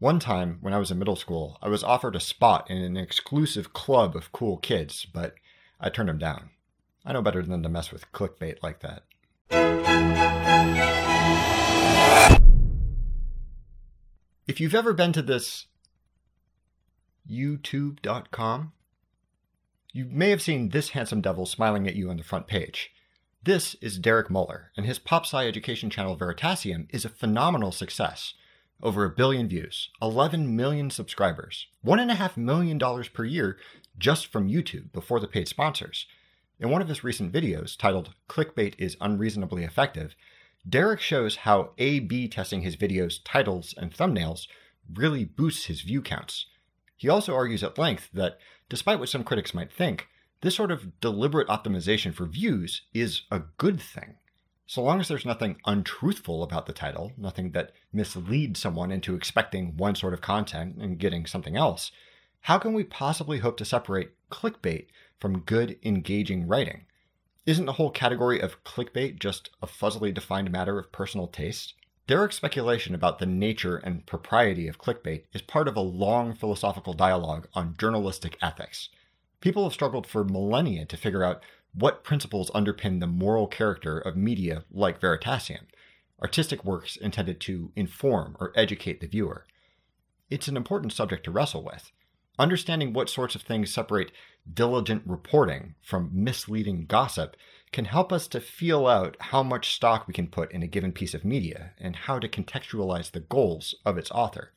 One time, when I was in middle school, I was offered a spot in an exclusive club of cool kids, but I turned them down. I know better than to mess with clickbait like that. If you've ever been to this youtube.com, you may have seen this handsome devil smiling at you on the front page. This is Derek Muller, and his pop sci education channel Veritasium is a phenomenal success over a billion views, 11 million subscribers, $1.5 million per year just from YouTube before the paid sponsors. In one of his recent videos titled Clickbait is Unreasonably Effective, Derek shows how A B testing his videos' titles and thumbnails really boosts his view counts. He also argues at length that, despite what some critics might think, this sort of deliberate optimization for views is a good thing. So long as there's nothing untruthful about the title, nothing that misleads someone into expecting one sort of content and getting something else, how can we possibly hope to separate clickbait from good, engaging writing? Isn't the whole category of clickbait just a fuzzily defined matter of personal taste? Derek's speculation about the nature and propriety of clickbait is part of a long philosophical dialogue on journalistic ethics. People have struggled for millennia to figure out what principles underpin the moral character of media like Veritasium, artistic works intended to inform or educate the viewer. It's an important subject to wrestle with. Understanding what sorts of things separate diligent reporting from misleading gossip can help us to feel out how much stock we can put in a given piece of media and how to contextualize the goals of its author.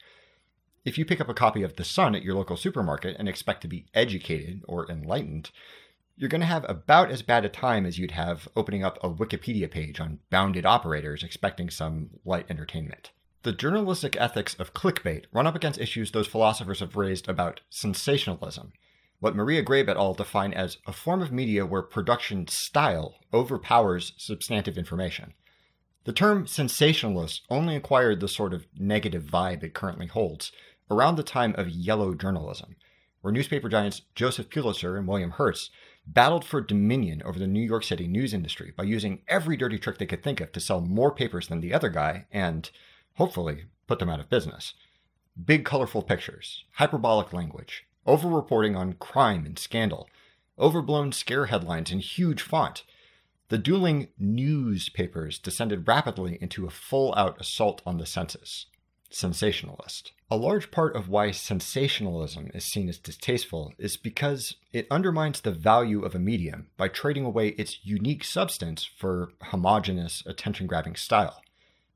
If you pick up a copy of The Sun at your local supermarket and expect to be educated or enlightened, you're going to have about as bad a time as you'd have opening up a Wikipedia page on bounded operators expecting some light entertainment. The journalistic ethics of clickbait run up against issues those philosophers have raised about sensationalism, what Maria Grabe et al. define as a form of media where production style overpowers substantive information. The term sensationalist only acquired the sort of negative vibe it currently holds around the time of yellow journalism, where newspaper giants Joseph Pulitzer and William Hearst battled for dominion over the New York City news industry by using every dirty trick they could think of to sell more papers than the other guy and, hopefully, put them out of business. Big colorful pictures, hyperbolic language, over-reporting on crime and scandal, overblown scare headlines in huge font. The dueling newspapers descended rapidly into a full out assault on the senses sensationalist. A large part of why sensationalism is seen as distasteful is because it undermines the value of a medium by trading away its unique substance for homogenous, attention grabbing style.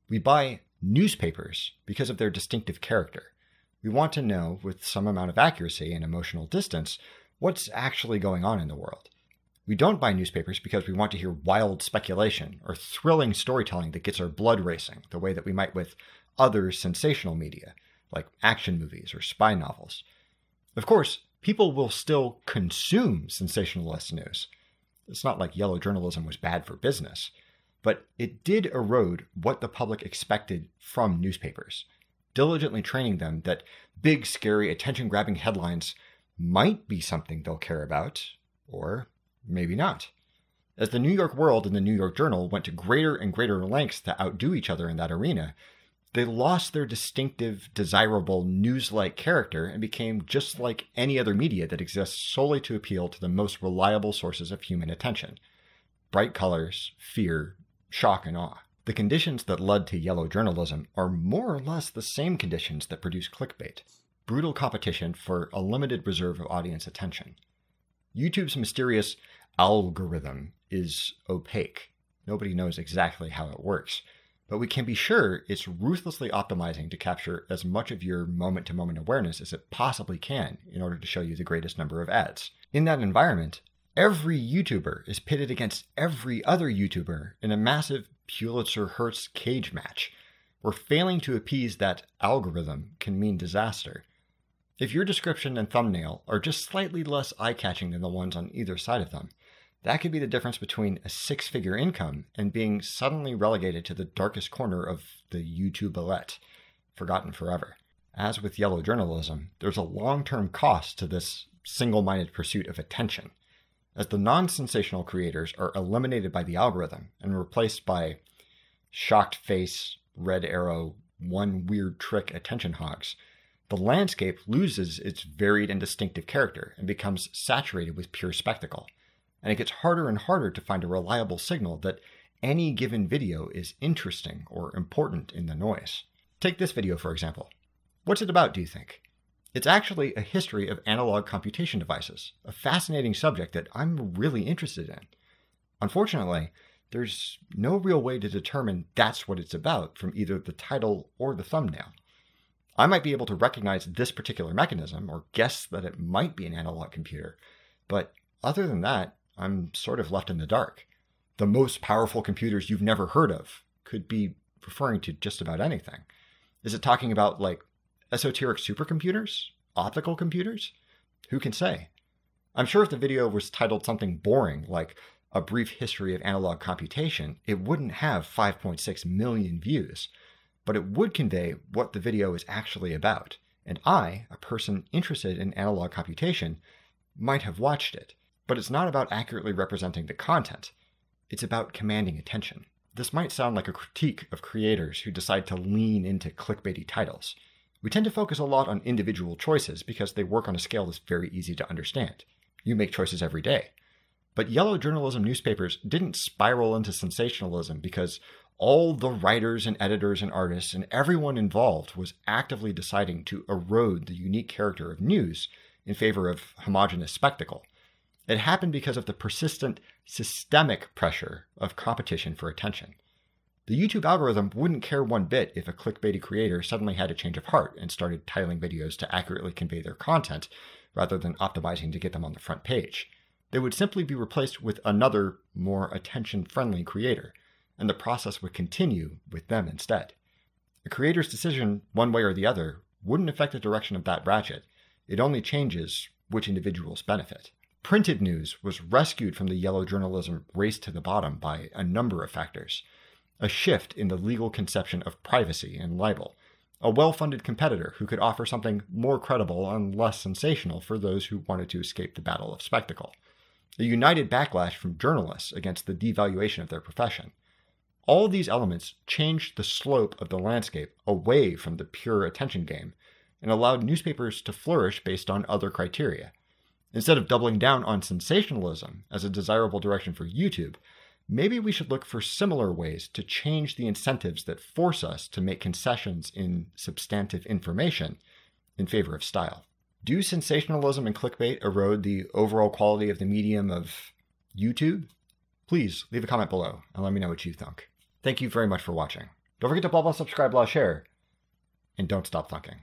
We buy newspapers because of their distinctive character. We want to know, with some amount of accuracy and emotional distance, what's actually going on in the world. We don't buy newspapers because we want to hear wild speculation or thrilling storytelling that gets our blood racing, the way that we might with other sensational media, like action movies or spy novels. Of course, people will still consume sensationalist news. It's not like yellow journalism was bad for business, but it did erode what the public expected from newspapers, diligently training them that big, scary, attention grabbing headlines might be something they'll care about, or maybe not. As the New York World and the New York Journal went to greater and greater lengths to outdo each other in that arena, they lost their distinctive, desirable news like character and became just like any other media that exists solely to appeal to the most reliable sources of human attention bright colors, fear, shock, and awe. The conditions that led to yellow journalism are more or less the same conditions that produce clickbait brutal competition for a limited reserve of audience attention. YouTube's mysterious algorithm is opaque. Nobody knows exactly how it works but we can be sure it's ruthlessly optimizing to capture as much of your moment to moment awareness as it possibly can in order to show you the greatest number of ads. In that environment, every YouTuber is pitted against every other YouTuber in a massive Pulitzer Hearst cage match, where failing to appease that algorithm can mean disaster. If your description and thumbnail are just slightly less eye catching than the ones on either side of them, that could be the difference between a six figure income and being suddenly relegated to the darkest corner of the YouTube alette, forgotten forever. As with yellow journalism, there's a long term cost to this single minded pursuit of attention. As the non sensational creators are eliminated by the algorithm and replaced by shocked face, red arrow, one weird trick attention hogs, the landscape loses its varied and distinctive character and becomes saturated with pure spectacle. And it gets harder and harder to find a reliable signal that any given video is interesting or important in the noise. Take this video, for example. What's it about, do you think? It's actually a history of analog computation devices, a fascinating subject that I'm really interested in. Unfortunately, there's no real way to determine that's what it's about from either the title or the thumbnail. I might be able to recognize this particular mechanism or guess that it might be an analog computer, but other than that, I'm sort of left in the dark. The most powerful computers you've never heard of could be referring to just about anything. Is it talking about like esoteric supercomputers? Optical computers? Who can say? I'm sure if the video was titled something boring like a brief history of analog computation, it wouldn't have 5.6 million views, but it would convey what the video is actually about. And I, a person interested in analog computation, might have watched it. But it's not about accurately representing the content, it's about commanding attention. This might sound like a critique of creators who decide to lean into clickbaity titles. We tend to focus a lot on individual choices because they work on a scale that's very easy to understand. You make choices every day. But yellow journalism newspapers didn't spiral into sensationalism because all the writers and editors and artists and everyone involved was actively deciding to erode the unique character of news in favor of homogenous spectacle. It happened because of the persistent systemic pressure of competition for attention. The YouTube algorithm wouldn't care one bit if a clickbaity creator suddenly had a change of heart and started titling videos to accurately convey their content rather than optimizing to get them on the front page they would simply be replaced with another, more attention friendly creator, and the process would continue with them instead. A creator's decision, one way or the other, wouldn't affect the direction of that ratchet, it only changes which individuals benefit. Printed news was rescued from the yellow journalism race to the bottom by a number of factors a shift in the legal conception of privacy and libel, a well funded competitor who could offer something more credible and less sensational for those who wanted to escape the battle of spectacle a united backlash from journalists against the devaluation of their profession. All these elements changed the slope of the landscape away from the pure attention game and allowed newspapers to flourish based on other criteria. Instead of doubling down on sensationalism as a desirable direction for YouTube, maybe we should look for similar ways to change the incentives that force us to make concessions in substantive information in favor of style. Do sensationalism and clickbait erode the overall quality of the medium of YouTube? Please leave a comment below and let me know what you think. Thank you very much for watching. Don't forget to blah blah subscribe, blah share, and don't stop thunking.